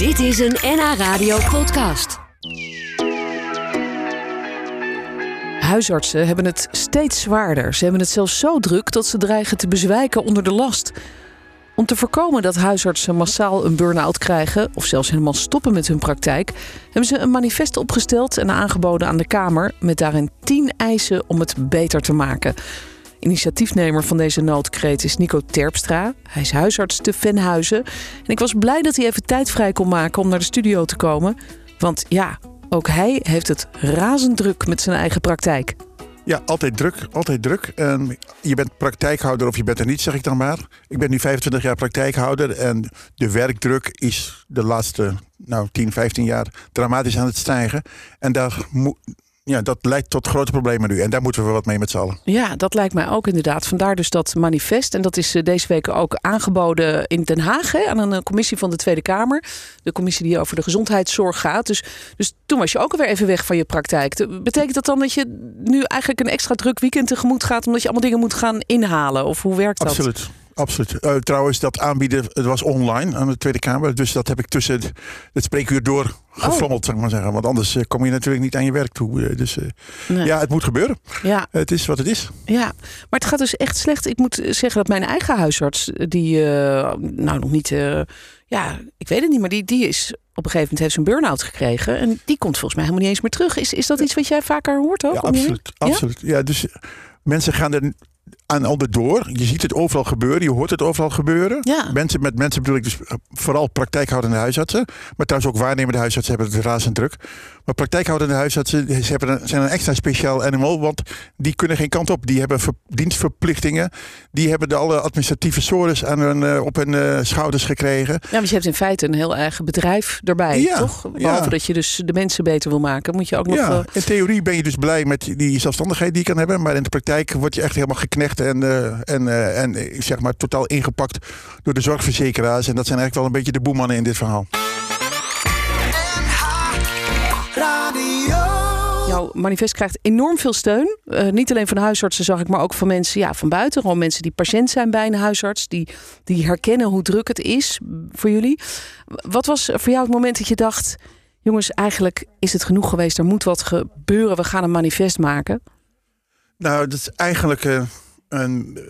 Dit is een NH Radio podcast. Huisartsen hebben het steeds zwaarder. Ze hebben het zelfs zo druk dat ze dreigen te bezwijken onder de last. Om te voorkomen dat huisartsen massaal een burn-out krijgen of zelfs helemaal stoppen met hun praktijk, hebben ze een manifest opgesteld en aangeboden aan de Kamer met daarin tien eisen om het beter te maken. Initiatiefnemer van deze noodkreet is Nico Terpstra. Hij is huisarts te Venhuizen. En ik was blij dat hij even tijd vrij kon maken om naar de studio te komen. Want ja, ook hij heeft het razend druk met zijn eigen praktijk. Ja, altijd druk, altijd druk. En je bent praktijkhouder of je bent er niet, zeg ik dan maar. Ik ben nu 25 jaar praktijkhouder en de werkdruk is de laatste nou, 10, 15 jaar dramatisch aan het stijgen. En daar moet ja, dat leidt tot grote problemen nu. En daar moeten we wat mee met z'n allen. Ja, dat lijkt mij ook inderdaad. Vandaar dus dat manifest. En dat is eh, deze week ook aangeboden in Den Haag hè, aan een eh, commissie van de Tweede Kamer. De commissie die over de gezondheidszorg gaat. Dus, dus toen was je ook alweer even weg van je praktijk. Betekent dat dan dat je nu eigenlijk een extra druk weekend tegemoet gaat... omdat je allemaal dingen moet gaan inhalen? Of hoe werkt dat? Absoluut. Absoluut. Uh, trouwens, dat aanbieden, het was online aan de Tweede Kamer. Dus dat heb ik tussen het spreekuur door gefrommeld, oh. zeg maar zeggen. Want anders uh, kom je natuurlijk niet aan je werk toe. Uh, dus nee. ja, het moet gebeuren. Ja. het is wat het is. Ja, maar het gaat dus echt slecht. Ik moet zeggen dat mijn eigen huisarts, die nou nog niet, ja, ik weet het niet, maar die, die is op een gegeven moment heeft ze een burn-out gekregen. En die komt volgens mij helemaal niet eens meer terug. Is, is dat iets wat jij vaker hoort ook? Ja, absoluut. absoluut. Ja? ja, dus mensen gaan er aan onderdoor. Je ziet het overal gebeuren, je hoort het overal gebeuren. Ja. Mensen, met mensen bedoel ik dus eh, vooral praktijkhoudende huisartsen. Maar trouwens ook waarnemende huisartsen hebben het razend druk. Maar praktijkhoudende huisartsen ze hebben een, zijn een extra speciaal animal. Want die kunnen geen kant op. Die hebben dienstverplichtingen. Die hebben de alle administratieve sores aan hun, uh, op hun uh, schouders gekregen. Ja, maar je hebt in feite een heel eigen bedrijf erbij, ja, toch? Behalve ja. dat je dus de mensen beter wil maken, moet je ook nog... Ja, in theorie ben je dus blij met die zelfstandigheid die je kan hebben. Maar in de praktijk word je echt helemaal geknecht en, uh, en, uh, en zeg maar totaal ingepakt door de zorgverzekeraars. En dat zijn eigenlijk wel een beetje de boemannen in dit verhaal. Jouw manifest krijgt enorm veel steun. Uh, niet alleen van huisartsen, zag ik, maar ook van mensen ja, van buiten. Gewoon mensen die patiënt zijn bij een huisarts. Die, die herkennen hoe druk het is voor jullie. Wat was voor jou het moment dat je dacht... jongens, eigenlijk is het genoeg geweest. Er moet wat gebeuren. We gaan een manifest maken. Nou, dat is eigenlijk... Uh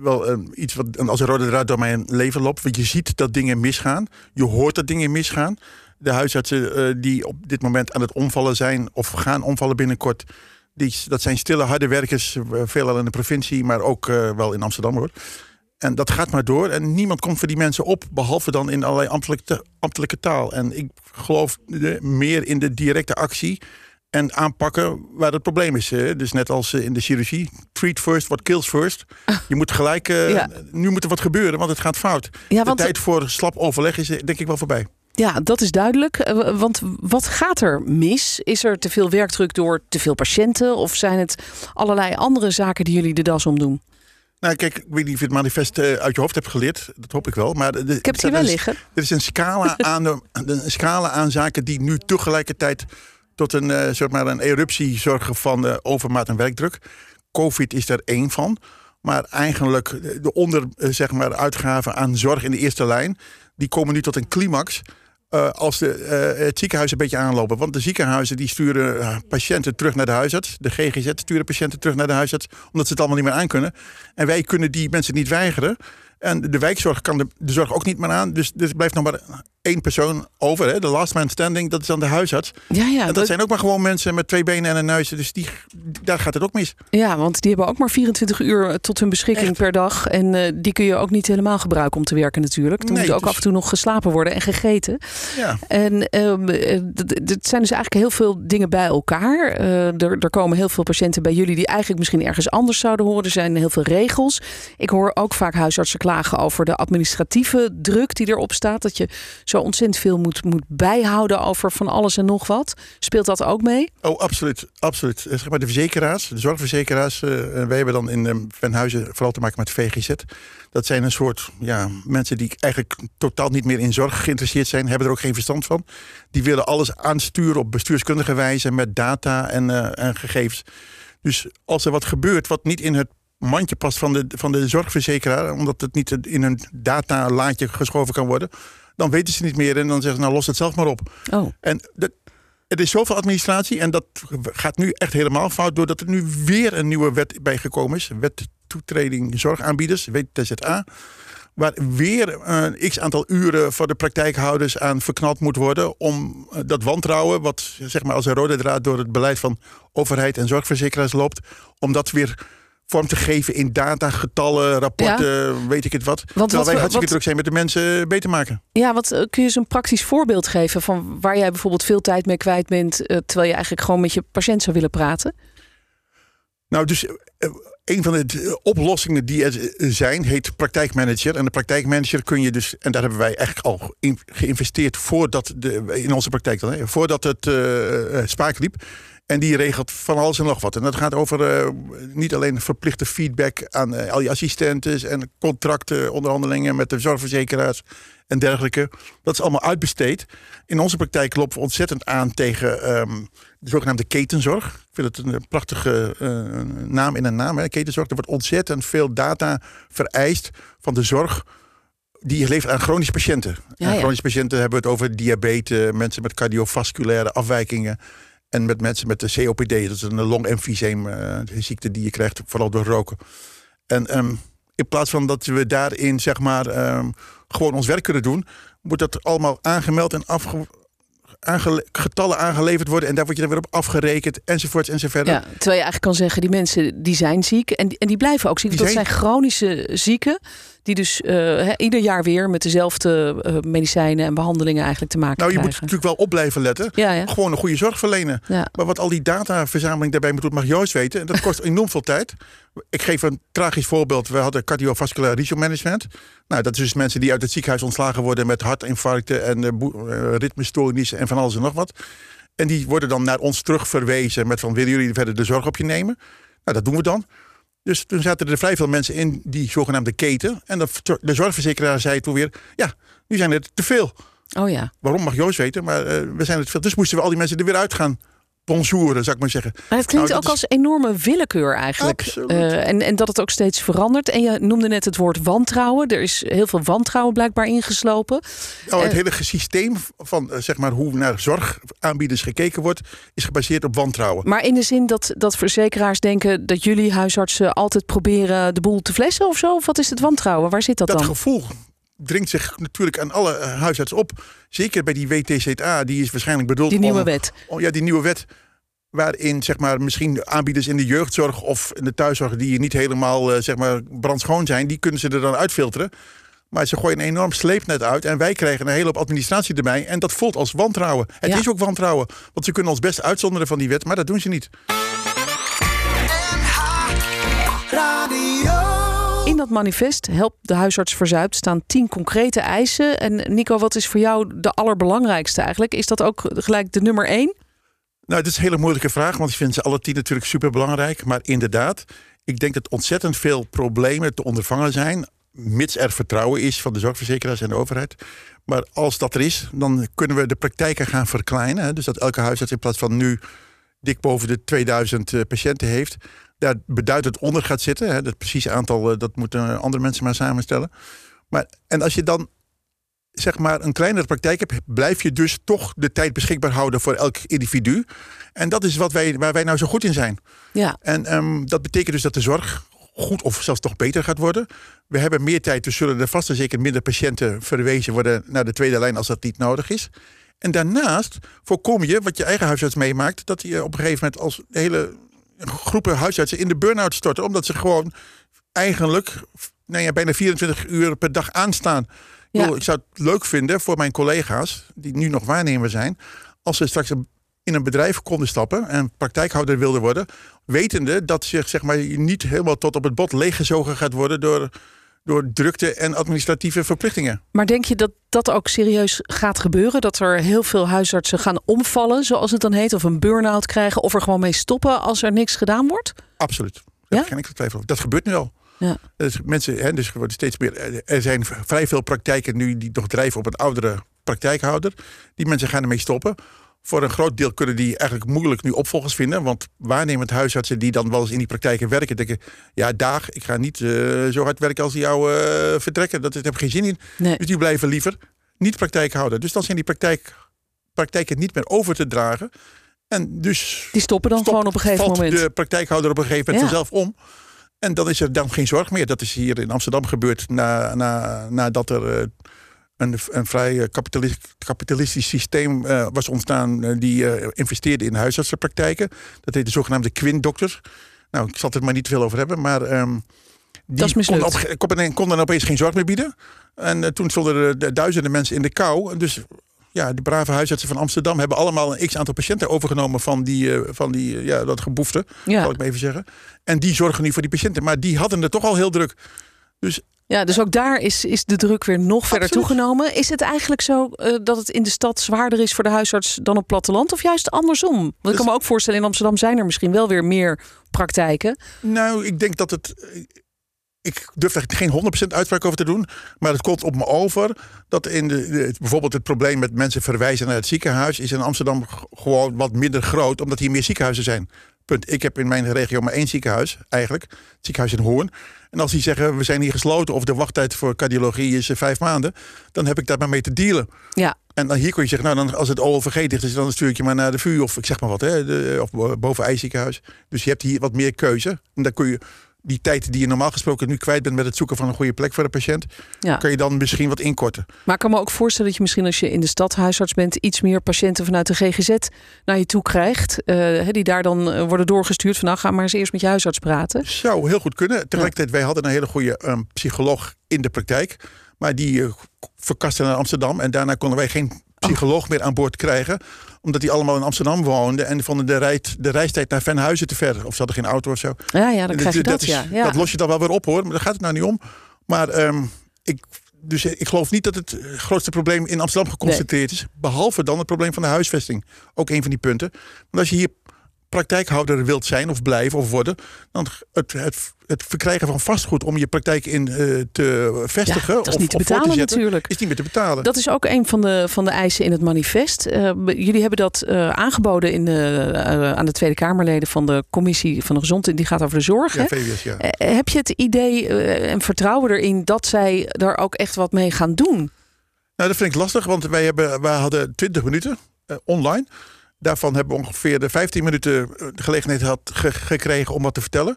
wel een, iets wat als een rode draad door mijn leven loopt. Want je ziet dat dingen misgaan. Je hoort dat dingen misgaan. De huisartsen uh, die op dit moment aan het omvallen zijn of gaan omvallen binnenkort. Die, dat zijn stille, harde werkers, uh, veelal in de provincie, maar ook uh, wel in Amsterdam hoor. En dat gaat maar door. En niemand komt voor die mensen op, behalve dan in allerlei ambtelijke, ambtelijke taal. En ik geloof meer in de directe actie en aanpakken waar het probleem is. Dus net als in de chirurgie, treat first, what kills first. Je moet gelijk, ja. nu moet er wat gebeuren, want het gaat fout. Ja, want... De tijd voor slap overleg is denk ik wel voorbij. Ja, dat is duidelijk. Want wat gaat er mis? Is er te veel werkdruk door te veel patiënten? Of zijn het allerlei andere zaken die jullie de das om doen? Nou, kijk, ik weet niet of je het manifest uit je hoofd hebt geleerd. Dat hoop ik wel. Maar de, ik heb het hier wel liggen. Er is een scala, aan de, een scala aan zaken die nu tegelijkertijd tot een, uh, zeg maar een eruptie zorgen van uh, overmaat en werkdruk. Covid is er één van. Maar eigenlijk de onder, uh, zeg maar, uitgaven aan zorg in de eerste lijn... die komen nu tot een climax... Als de, uh, het ziekenhuis een beetje aanlopen. Want de ziekenhuizen die sturen patiënten terug naar de huisarts. De GGZ sturen patiënten terug naar de huisarts. Omdat ze het allemaal niet meer aankunnen. En wij kunnen die mensen niet weigeren. En de wijkzorg kan de, de zorg ook niet meer aan. Dus, dus er blijft nog maar één persoon over. Hè? De last man standing, dat is dan de huisarts. Ja, ja, en dat, zijn ook maar gewoon mensen met twee benen en een neus. Dus die, daar gaat het ook mis. Ja, want die hebben ook maar 24 uur tot hun beschikking per dag. En uh, die kun je ook niet helemaal gebruiken om te werken natuurlijk. Er nee, moet ook dus... af en toe nog geslapen worden en gegeten. Ja. En uh, het zijn dus eigenlijk heel veel dingen bij elkaar. Er, er komen heel veel patiënten bij jullie die eigenlijk misschien ergens anders zouden horen. Er zijn heel veel regels. Ik hoor ook vaak huisartsen klagen over de administratieve druk die erop staat. Dat je zo ontzettend veel moet, moet bijhouden over van alles en nog wat. Speelt dat ook mee? Oh, absoluut. absoluut. Eh, zeg maar de verzekeraars, de zorgverzekeraars. Uh, wij hebben dan in uh, Venhuizen vooral te maken met VGZ. Dat zijn een soort ja, mensen die eigenlijk totaal niet meer in zorg geïnteresseerd zijn. Hebben er ook geen verstand van. Die willen alles aansturen op bestuurskundige wijze met data en, en gegevens. Dus als er wat gebeurt wat niet in het mandje past van de, van de zorgverzekeraar, omdat het niet in een datalaadje geschoven kan worden, dan weten ze niet meer en dan zeggen ze, nou los het zelf maar op. Oh. En dat, het is zoveel administratie en dat gaat nu echt helemaal fout doordat er nu weer een nieuwe wet bijgekomen is. Wet toetreding zorgaanbieders, WTZA. Waar weer een x aantal uren voor de praktijkhouders aan verknald moet worden. om dat wantrouwen, wat zeg maar als een rode draad door het beleid van overheid en zorgverzekeraars loopt. om dat weer vorm te geven in data, getallen, rapporten, weet ik het wat. Want Terwijl wij hartstikke wat, druk zijn met de mensen beter maken. Ja, wat eh, kun je eens een praktisch voorbeeld geven van waar jij bijvoorbeeld veel tijd mee kwijt bent, eh, terwijl je eigenlijk gewoon met je patiënt zou willen praten? Nou, dus een van de oplossingen die er zijn, heet praktijkmanager. En de praktijkmanager kun je dus, en daar hebben wij eigenlijk al in geïnvesteerd voordat de, in onze praktijk dan, hè, voordat het uh, spaak liep. En die regelt van alles en nog wat. En dat gaat over uh, niet alleen verplichte feedback aan uh, al die assistenten en contracten, onderhandelingen met de zorgverzekeraars en dergelijke. Dat is allemaal uitbesteed. In onze praktijk lopen we ontzettend aan tegen um, de zogenaamde ketenzorg. Ik vind het een prachtige uh, naam in een naam. Hè. Ketenzorg. Er wordt ontzettend veel data vereist van de zorg die je levert aan chronische patiënten. Ja, ja. Chronische patiënten hebben we het over diabetes, mensen met cardiovasculaire afwijkingen. En met mensen met de COPD, dat is een longemfyseem, uh, ziekte die je krijgt, vooral door roken. En um, in plaats van dat we daarin zeg maar um, gewoon ons werk kunnen doen, moet dat allemaal aangemeld en afge getallen aangeleverd worden en daar word je dan weer op afgerekend enzovoorts enzovoort. Ja, terwijl je eigenlijk kan zeggen, die mensen die zijn ziek en die, en die blijven ook ziek. Die dat zijn... zijn chronische zieken die dus uh, ieder jaar weer met dezelfde uh, medicijnen en behandelingen eigenlijk te maken nou, krijgen. Nou, je moet natuurlijk wel op blijven letten. Ja, ja. Gewoon een goede zorg verlenen. Ja. Maar wat al die dataverzameling daarbij moet doen, mag Joost weten. En dat kost enorm veel tijd. Ik geef een tragisch voorbeeld. We hadden cardiovasculair risicomanagement. Nou, dat is dus mensen die uit het ziekenhuis ontslagen worden met hartinfarcten en uh, ritmestoornissen en van alles en nog wat. En die worden dan naar ons terugverwezen met van willen jullie verder de zorg op je nemen? Nou, dat doen we dan. Dus toen zaten er vrij veel mensen in die zogenaamde keten. En de, de zorgverzekeraar zei toen weer: Ja, nu zijn het te veel. Oh ja. Waarom mag Joost weten, maar uh, we zijn het veel. Dus moesten we al die mensen er weer uit gaan bonjouren, zou ik maar zeggen. Maar het klinkt nou, ook als enorme willekeur eigenlijk. Uh, en, en dat het ook steeds verandert. En je noemde net het woord wantrouwen. Er is heel veel wantrouwen blijkbaar ingeslopen. Nou, het uh, hele systeem van uh, zeg maar, hoe naar zorgaanbieders gekeken wordt, is gebaseerd op wantrouwen. Maar in de zin dat, dat verzekeraars denken dat jullie huisartsen altijd proberen de boel te flessen of zo? Of wat is het wantrouwen? Waar zit dat, dat dan? Dat gevoel dringt zich natuurlijk aan alle huisartsen op. Zeker bij die WTZA, die is waarschijnlijk bedoeld Die nieuwe om, wet. Ja, die nieuwe wet. Waarin zeg maar, misschien aanbieders in de jeugdzorg of in de thuiszorg... die niet helemaal uh, zeg maar, brandschoon zijn, die kunnen ze er dan uitfilteren. Maar ze gooien een enorm sleepnet uit en wij krijgen een hele hoop administratie erbij. En dat voelt als wantrouwen. Het ja. is ook wantrouwen, want ze kunnen ons best uitzonderen van die wet, maar dat doen ze niet. In dat manifest Help de huisarts verzuipt staan tien concrete eisen. En Nico, wat is voor jou de allerbelangrijkste eigenlijk? Is dat ook gelijk de nummer één? Nou, het is een hele moeilijke vraag, want ik vind ze alle tien natuurlijk super belangrijk. Maar inderdaad, ik denk dat ontzettend veel problemen te ondervangen zijn. Mits er vertrouwen is van de zorgverzekeraars en de overheid. Maar als dat er is, dan kunnen we de praktijken gaan verkleinen. Dus dat elke huisarts in plaats van nu dik boven de 2000 uh, patiënten heeft, daar beduidend onder gaat zitten. Hè. Het precieze aantal, uh, dat moeten andere mensen maar samenstellen. Maar, en als je dan zeg maar een kleinere praktijk hebt, blijf je dus toch de tijd beschikbaar houden voor elk individu. En dat is wat wij, waar wij nou zo goed in zijn. Ja. En um, dat betekent dus dat de zorg goed of zelfs toch beter gaat worden. We hebben meer tijd, dus zullen er vast en zeker minder patiënten verwezen worden naar de tweede lijn als dat niet nodig is. En daarnaast voorkom je, wat je eigen huisarts meemaakt, dat je op een gegeven moment als hele groepen huisartsen in de burn-out storten, omdat ze gewoon eigenlijk nou ja, bijna 24 uur per dag aanstaan. Ja. Ik zou het leuk vinden voor mijn collega's, die nu nog waarnemer zijn, als ze straks in een bedrijf konden stappen en praktijkhouder wilden worden, wetende dat zich zeg maar, niet helemaal tot op het bot leeggezogen gaat worden door, door drukte en administratieve verplichtingen. Maar denk je dat dat ook serieus gaat gebeuren? Dat er heel veel huisartsen gaan omvallen, zoals het dan heet, of een burn-out krijgen, of er gewoon mee stoppen als er niks gedaan wordt? Absoluut. Daar ja? geen enkele twijfel over. Dat gebeurt nu al. Ja. Dus mensen, hè, dus worden steeds meer. Er zijn vrij veel praktijken nu die nog drijven op een oudere praktijkhouder. Die mensen gaan ermee stoppen. Voor een groot deel kunnen die eigenlijk moeilijk nu opvolgers vinden. Want waarnemend huisartsen die dan wel eens in die praktijken werken, denken: ja, dag, ik ga niet eh, zo hard werken als die jou eh, vertrekken. Dat, daar heb ik geen zin in. Nee. Dus die blijven liever niet praktijk houden. Dus dan zijn die praktijk, praktijken niet meer over te dragen. En dus Die stoppen dan stop- gewoon op een gegeven valt moment. de praktijkhouder op een gegeven moment Ja. vanzelf om. En dan is er dan geen zorg meer. Dat is hier in Amsterdam gebeurd na, na, nadat er eh, een, een vrij eh, kapitalis- kapitalistisch systeem eh, was ontstaan eh, die investeerde in huisartsenpraktijken. Dat heet de zogenaamde Quin-dokters. Nou, ik zal het er maar niet veel over hebben, maar ehm die Dat is konden, op, konden opeens geen zorg meer bieden. En toen stonden er de duizenden mensen in de kou. Dus ja, de brave huisartsen van Amsterdam hebben allemaal een x-aantal patiënten overgenomen van, die, eh, van die, ja, dat geboefte, Ja. zal ik maar even zeggen. En die zorgen nu voor die patiënten. Maar die hadden het toch al heel druk. Dus Ja, dus ook daar is, is de druk weer nog verder toegenomen. Is het eigenlijk zo eh, dat het in de stad zwaarder is voor de huisarts dan op het platteland? Of juist andersom? Want ik Dus- kan me ook voorstellen, in Amsterdam zijn er misschien wel weer meer praktijken. Nou, ik denk dat het. Ik durf daar geen 100% uitspraak over te doen. Maar het komt op me over dat in de, de- bijvoorbeeld het probleem met mensen verwijzen naar het ziekenhuis. is in Amsterdam gewoon wat minder groot, omdat hier meer ziekenhuizen zijn. Punt. Ik heb in mijn regio maar één ziekenhuis, eigenlijk. Het ziekenhuis in Hoorn. En als die zeggen we zijn hier gesloten of de wachttijd voor cardiologie is eh, vijf maanden, dan heb ik daar maar mee te dealen. Ja, En dan hier kun je zeggen, nou, dan, als het OLVG dicht is, dan stuur ik je maar naar de VU of ik zeg maar wat, hè, de, of bo- boven IJziekenhuis. Dus je hebt hier wat meer keuze. En dan kun je die tijd die je normaal gesproken nu kwijt bent met het zoeken van een goede plek voor de patiënt, ja. kun je dan misschien wat inkorten. Maar ik kan me ook voorstellen dat je misschien als je in de stad huisarts bent... iets meer patiënten vanuit de GGZ naar je toe krijgt. eh, die daar dan eh, worden doorgestuurd van... nou, ga maar eens eerst met je huisarts praten. Zou heel goed kunnen. Tegelijkertijd, wij hadden een hele goede ehm, psycholoog in de praktijk. Maar die eh, verkaste naar Amsterdam. En daarna konden wij geen psycholoog meer aan boord krijgen. Omdat die allemaal in Amsterdam woonden. En vonden de, rijd, de reistijd naar Venhuizen te ver. Of ze hadden geen auto of zo. Ja, ja, dan krijg je dat, is- ja. ja. dat los je dan wel weer op hoor, maar daar gaat het nou niet om. Maar ehm, ik, dus ik geloof niet dat het grootste probleem in Amsterdam geconcentreerd is. Behalve dan het probleem van de huisvesting. Ook een van die punten. Want als je hier praktijkhouder wilt zijn of blijven of worden, dan het, het, het verkrijgen van vastgoed om je praktijk in eh, te vestigen. Ja, dat is niet te of betalen zetten, natuurlijk. Is niet meer te betalen. Dat is ook een van de, van de eisen in het manifest. Eh, jullie hebben dat eh, aangeboden in de, aan de Tweede Kamerleden van de Commissie van de Gezondheid. Die gaat over de zorg. ja, hè? VWS, ja. Heb je het idee en vertrouwen erin dat zij daar ook echt wat mee gaan doen? Nou, dat vind ik lastig, want wij, hebben, wij hadden 20 minuten online. Daarvan hebben we ongeveer de 15 minuten eh, de gelegenheid had ge- gekregen om wat te vertellen.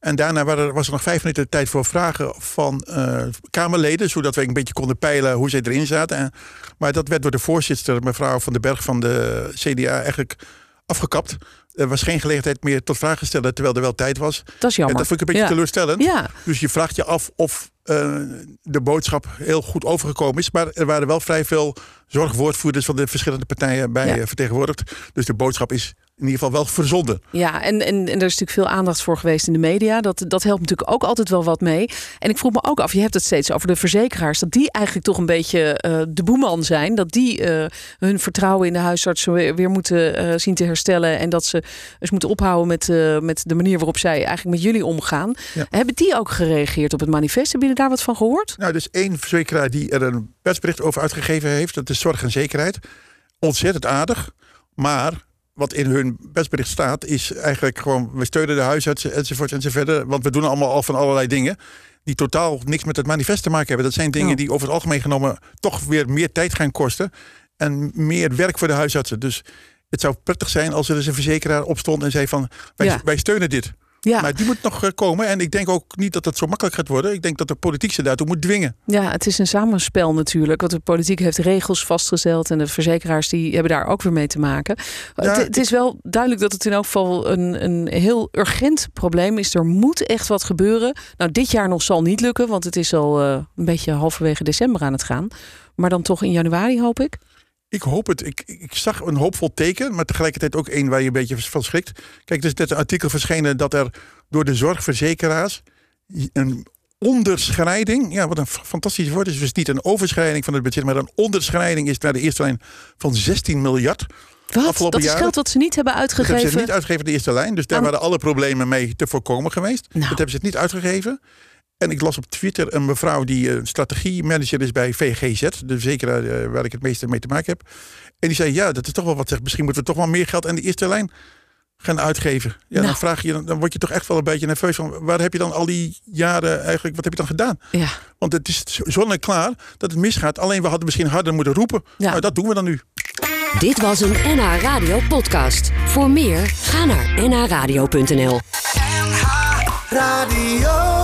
En daarna was er nog vijf minuten tijd voor vragen van eh, Kamerleden, zodat wij een beetje konden peilen hoe zij erin zaten. En, maar dat werd door de voorzitter, mevrouw Van den Berg van de CDA, eigenlijk afgekapt. Er was geen gelegenheid meer tot vragen stellen, terwijl er wel tijd was. Dat is En jammer. dat vond ik een beetje Ja. teleurstellend. Ja, Dus je vraagt je af of de boodschap heel goed overgekomen is. Maar er waren wel vrij veel zorgwoordvoerders van de verschillende partijen bij Ja. eh, vertegenwoordigd. Dus de boodschap is in ieder geval wel verzonden. ja en, en, en er is natuurlijk veel aandacht voor geweest in de media. Dat, dat helpt natuurlijk ook altijd wel wat mee. En ik vroeg me ook af, je hebt het steeds over de verzekeraars. Dat die eigenlijk toch een beetje eh, de boeman zijn. Dat die eh, hun vertrouwen in de huisartsen weer, weer moeten eh, zien te herstellen. En dat ze eens moeten ophouden met, met de manier waarop zij eigenlijk met jullie omgaan. Ja. Hebben die ook gereageerd op het manifest? Hebben jullie daar wat van gehoord? Nou, dus één verzekeraar die er een persbericht over uitgegeven heeft. Dat is Zorg en Zekerheid. Ontzettend aardig. Maar wat in hun persbericht staat is eigenlijk gewoon... we steunen de huisartsen enzovoort enzovoort. Want we doen allemaal al van allerlei dingen... die totaal niks met het manifest te maken hebben. Dat zijn dingen Ja. die over het algemeen genomen... toch weer meer tijd gaan kosten. En meer werk voor de huisartsen. Dus het zou prettig zijn als er eens een verzekeraar opstond... en zei van, wij, Ja. wij steunen dit. Ja. Maar die moet nog eh, komen. En ik denk ook niet dat dat zo makkelijk gaat worden. Ik denk dat de politiek ze daartoe moet dwingen. Ja, het is een samenspel natuurlijk. Want de politiek heeft regels vastgesteld en de verzekeraars die hebben daar ook weer mee te maken. Ja, het, het is wel duidelijk dat het in elk geval een, een heel urgent probleem is. Er moet echt wat gebeuren. Nou, dit jaar nog zal niet lukken, want het is al eh, een beetje halverwege december aan het gaan. Maar dan toch in januari hoop ik. Ik hoop het. Ik, ik zag een hoopvol teken, maar tegelijkertijd ook één waar je een beetje van schrikt. Kijk, er is net een artikel verschenen dat er door de zorgverzekeraars een onderschrijding, ja, wat een fantastisch woord is, dus niet een overschrijding van het budget, maar een onderschrijding is naar de eerste lijn van 16 miljard. Wat? Dat is jaren- geld wat ze niet hebben Dat hebben uitgegeven. ze niet uitgegeven in de eerste lijn, dus daar Aan- waren alle problemen mee te voorkomen geweest. Nou. Dat hebben ze het niet uitgegeven. En ik las op Twitter een mevrouw die uh, strategiemanager is bij VGZ, de verzekeraar uh, waar ik het meeste mee te maken heb. En die zei, ja, dat is toch wel wat zeg. Misschien moeten we toch wel meer geld aan de eerste lijn gaan uitgeven. Ja, Nou. dan vraag je, dan word je toch echt wel een beetje nerveus van, waar heb je dan al die jaren eigenlijk, wat heb je dan gedaan? Ja. Want het is zonneklaar dat het misgaat. Alleen we hadden misschien harder moeten roepen. Ja. Nou, dat doen we dan nu. Dit was een NH Radio podcast. Voor meer, ga naar nhradio.nl. Radio.